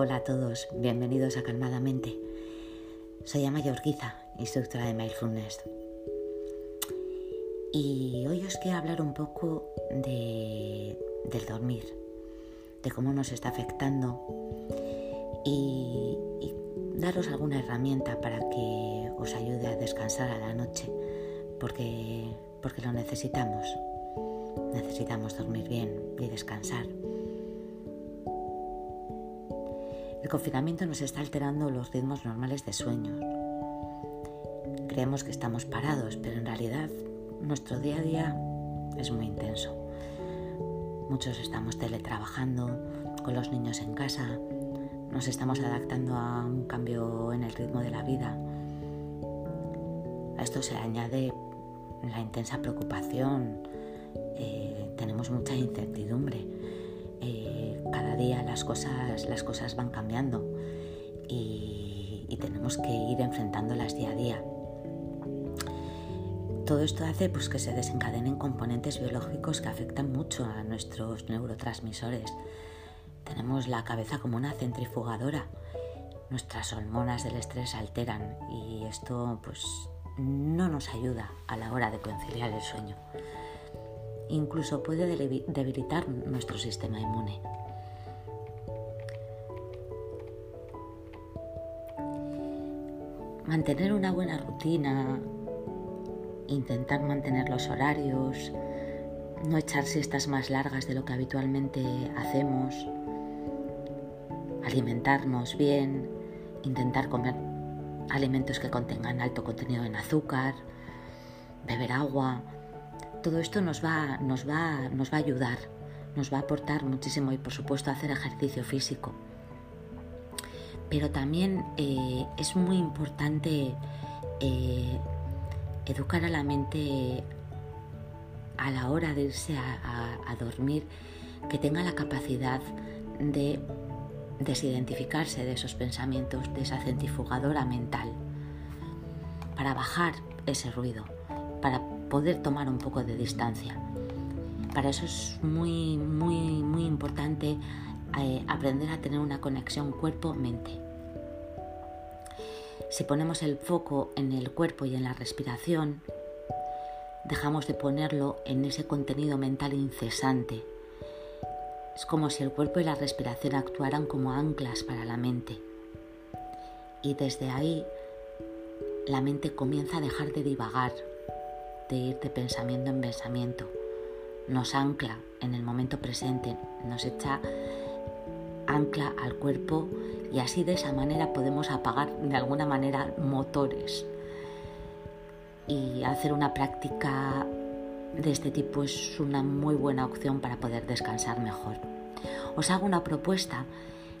Hola a todos, bienvenidos a Calmadamente. Soy Amaya Urquiza, instructora de Mindfulness. Y hoy os quiero hablar un poco de, del dormir, de cómo nos está afectando y, y daros alguna herramienta para que os ayude a descansar a la noche, porque, porque lo necesitamos. Necesitamos dormir bien y descansar. El confinamiento nos está alterando los ritmos normales de sueño. Creemos que estamos parados, pero en realidad nuestro día a día es muy intenso. Muchos estamos teletrabajando, con los niños en casa, nos estamos adaptando a un cambio en el ritmo de la vida. A esto se añade la intensa preocupación, eh, tenemos mucha incertidumbre cada día las cosas, las cosas van cambiando y, y tenemos que ir enfrentándolas día a día. Todo esto hace pues, que se desencadenen componentes biológicos que afectan mucho a nuestros neurotransmisores. Tenemos la cabeza como una centrifugadora. Nuestras hormonas del estrés alteran y esto pues, no nos ayuda a la hora de conciliar el sueño. Incluso puede debilitar nuestro sistema inmune. mantener una buena rutina, intentar mantener los horarios, no echar siestas más largas de lo que habitualmente hacemos, alimentarnos bien, intentar comer alimentos que contengan alto contenido en azúcar, beber agua. Todo esto nos va, nos va, nos va a ayudar, nos va a aportar muchísimo y por supuesto hacer ejercicio físico. Pero también eh, es muy importante eh, educar a la mente a la hora de irse a, dormir, que tenga la capacidad de desidentificarse de esos pensamientos, de esa centrifugadora mental, para bajar ese ruido, para poder tomar un poco de distancia. Para eso es muy, muy, muy importante eh, aprender a tener una conexión cuerpo-mente. Si ponemos el foco en el cuerpo y en la respiración, dejamos de ponerlo en ese contenido mental incesante. Es como si el cuerpo y la respiración actuaran como anclas para la mente. Y desde ahí la mente comienza a dejar de divagar, de ir de pensamiento en pensamiento. Nos ancla en el momento presente, nos echa ancla al cuerpo y así de esa manera podemos apagar de alguna manera motores. Y hacer una práctica de este tipo es una muy buena opción para poder descansar mejor. Os hago una propuesta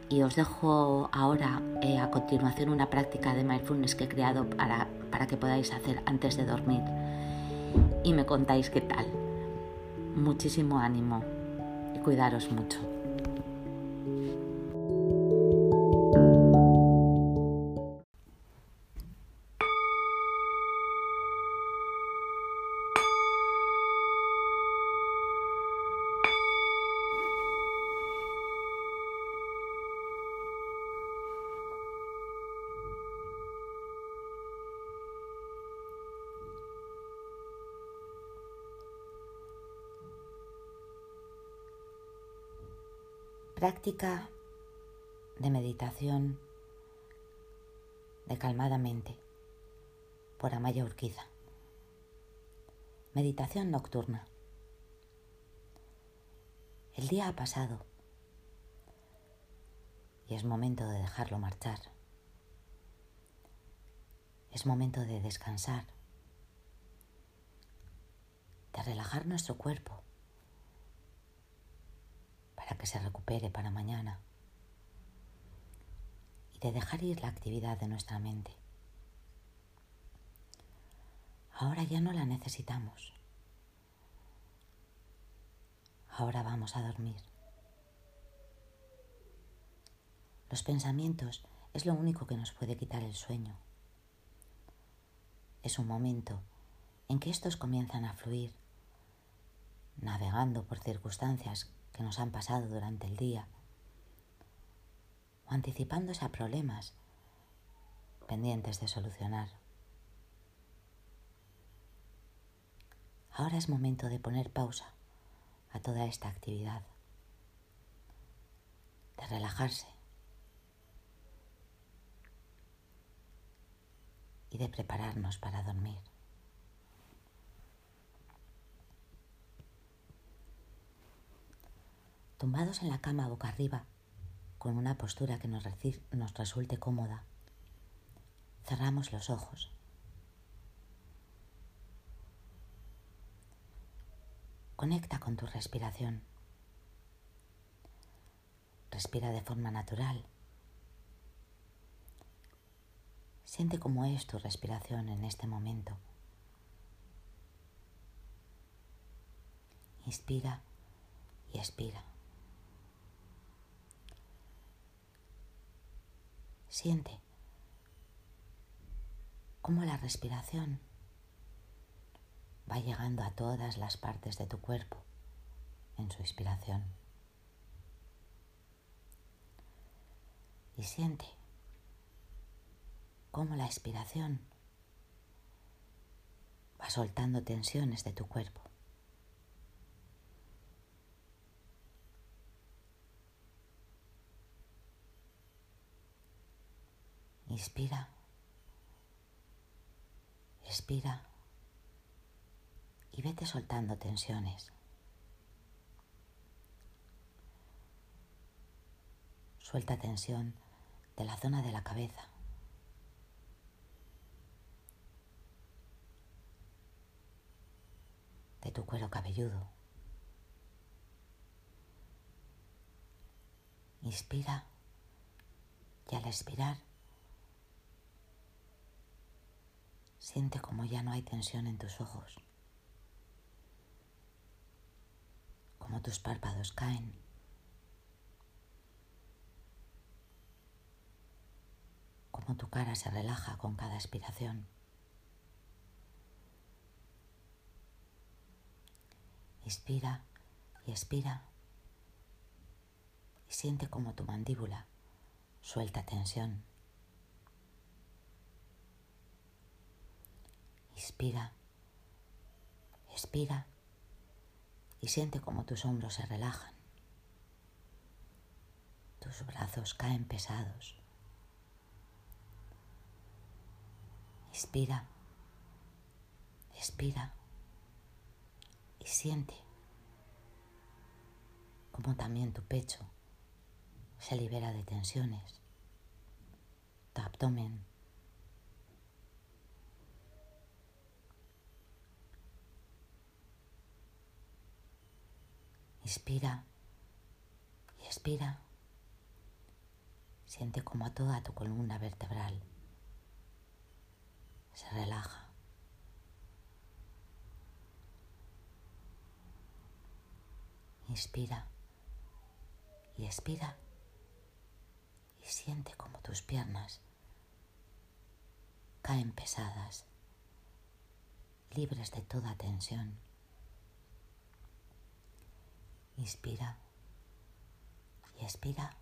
y os dejo ahora eh, a continuación una práctica de mindfulness que he creado para, para que podáis hacer antes de dormir y me contáis qué tal. Muchísimo ánimo y cuidaros mucho. Práctica de meditación de calmadamente por Amaya Urquiza. Meditación nocturna. El día ha pasado y es momento de dejarlo marchar. Es momento de descansar, de relajar nuestro cuerpo para que se recupere para mañana y de dejar ir la actividad de nuestra mente. Ahora ya no la necesitamos. Ahora vamos a dormir. Los pensamientos es lo único que nos puede quitar el sueño. Es un momento en que estos comienzan a fluir, navegando por circunstancias que nos han pasado durante el día o anticipándose a problemas pendientes de solucionar. Ahora es momento de poner pausa a toda esta actividad, de relajarse y de prepararnos para dormir. Tumbados en la cama boca arriba, con una postura que nos, nos resulte cómoda, cerramos los ojos. Conecta con tu respiración. Respira de forma natural. Siente cómo es tu respiración en este momento. Inspira y expira. Siente cómo la respiración va llegando a todas las partes de tu cuerpo en su inspiración. Y siente cómo la expiración va soltando tensiones de tu cuerpo. Inspira. Expira. Y vete soltando tensiones. Suelta tensión de la zona de la cabeza. De tu cuero cabelludo. Inspira y al expirar Siente como ya no hay tensión en tus ojos, como tus párpados caen, como tu cara se relaja con cada expiración. Inspira y expira y siente como tu mandíbula suelta tensión. Inspira, expira y siente como tus hombros se relajan. Tus brazos caen pesados. Inspira, expira y siente como también tu pecho se libera de tensiones, tu abdomen Inspira y expira. Siente como toda tu columna vertebral se relaja. Inspira y expira y siente como tus piernas caen pesadas, libres de toda tensión. Inspira y expira.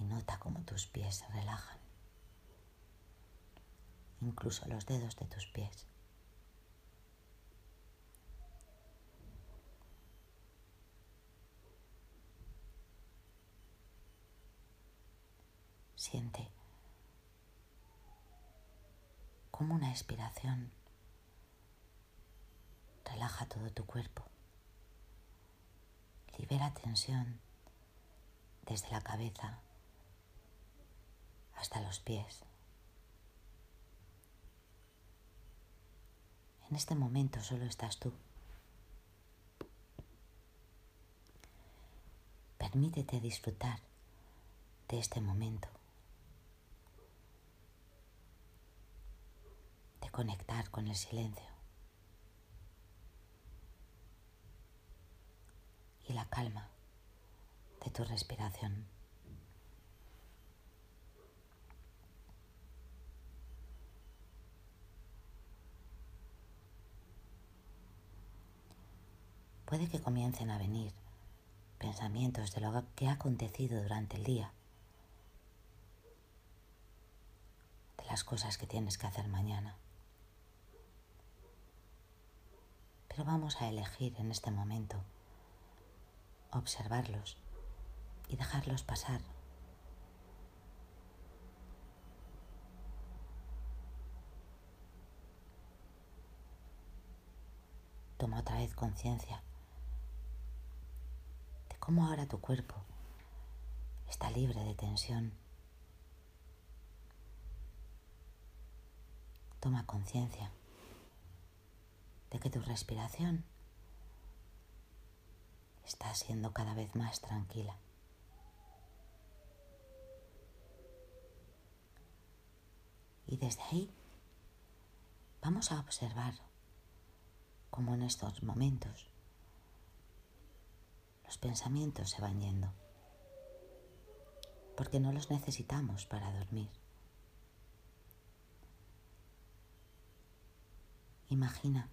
Y nota cómo tus pies se relajan, incluso los dedos de tus pies. Siente como una expiración Relaja todo tu cuerpo. Libera tensión desde la cabeza hasta los pies. En este momento solo estás tú. Permítete disfrutar de este momento, de conectar con el silencio. Y la calma de tu respiración. Puede que comiencen a venir pensamientos de lo que ha acontecido durante el día, de las cosas que tienes que hacer mañana. Pero vamos a elegir en este momento observarlos y dejarlos pasar. Toma otra vez conciencia de cómo ahora tu cuerpo está libre de tensión. Toma conciencia de que tu respiración está siendo cada vez más tranquila. Y desde ahí vamos a observar cómo en estos momentos los pensamientos se van yendo, porque no los necesitamos para dormir. Imagina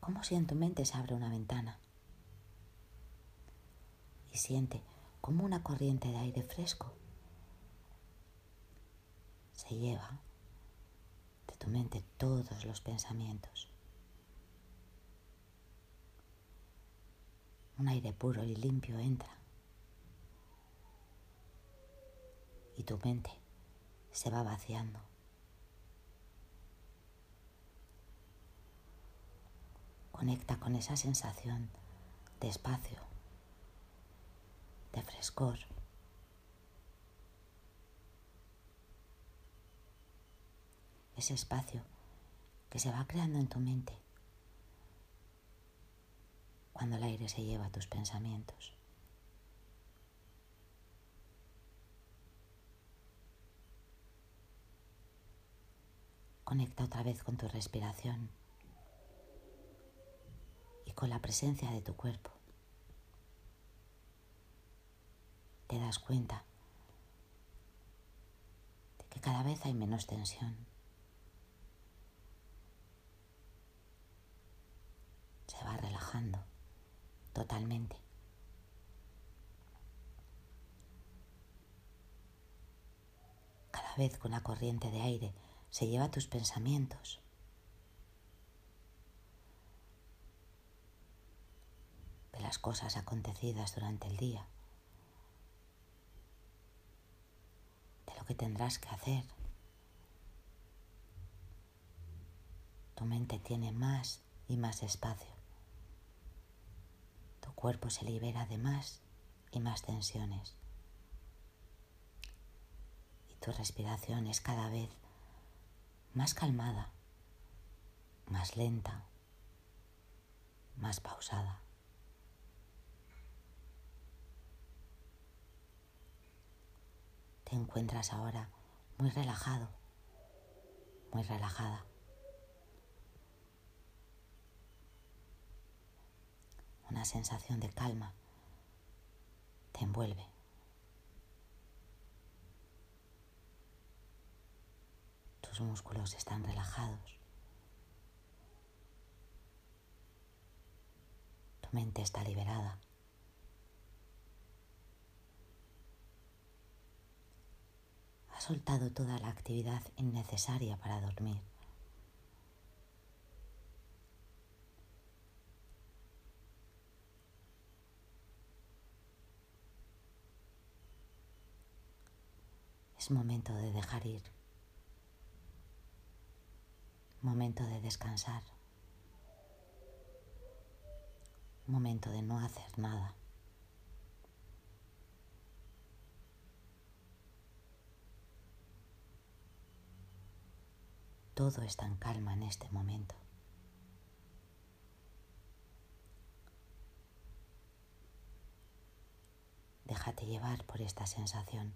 cómo si en tu mente se abre una ventana y siente como una corriente de aire fresco se lleva de tu mente todos los pensamientos. Un aire puro y limpio entra y tu mente se va vaciando. Conecta con esa sensación de espacio, de frescor. Ese espacio que se va creando en tu mente cuando el aire se lleva tus pensamientos. Conecta otra vez con tu respiración con la presencia de tu cuerpo. Te das cuenta de que cada vez hay menos tensión. Se va relajando totalmente. Cada vez que una corriente de aire se lleva tus pensamientos, de las cosas acontecidas durante el día, de que tendrás que hacer. Tu mente tiene más y más espacio. Tu cuerpo se libera de más y más tensiones. Y tu respiración es cada vez más calmada, más lenta, más pausada. Encuentras ahora muy relajado, muy relajada. Una sensación de calma te envuelve. Tus músculos están relajados. Tu mente está liberada. ha soltado toda la actividad innecesaria para dormir. Es momento de dejar ir, momento de descansar, momento de no hacer nada. Todo está en calma en este momento. Déjate llevar por esta sensación.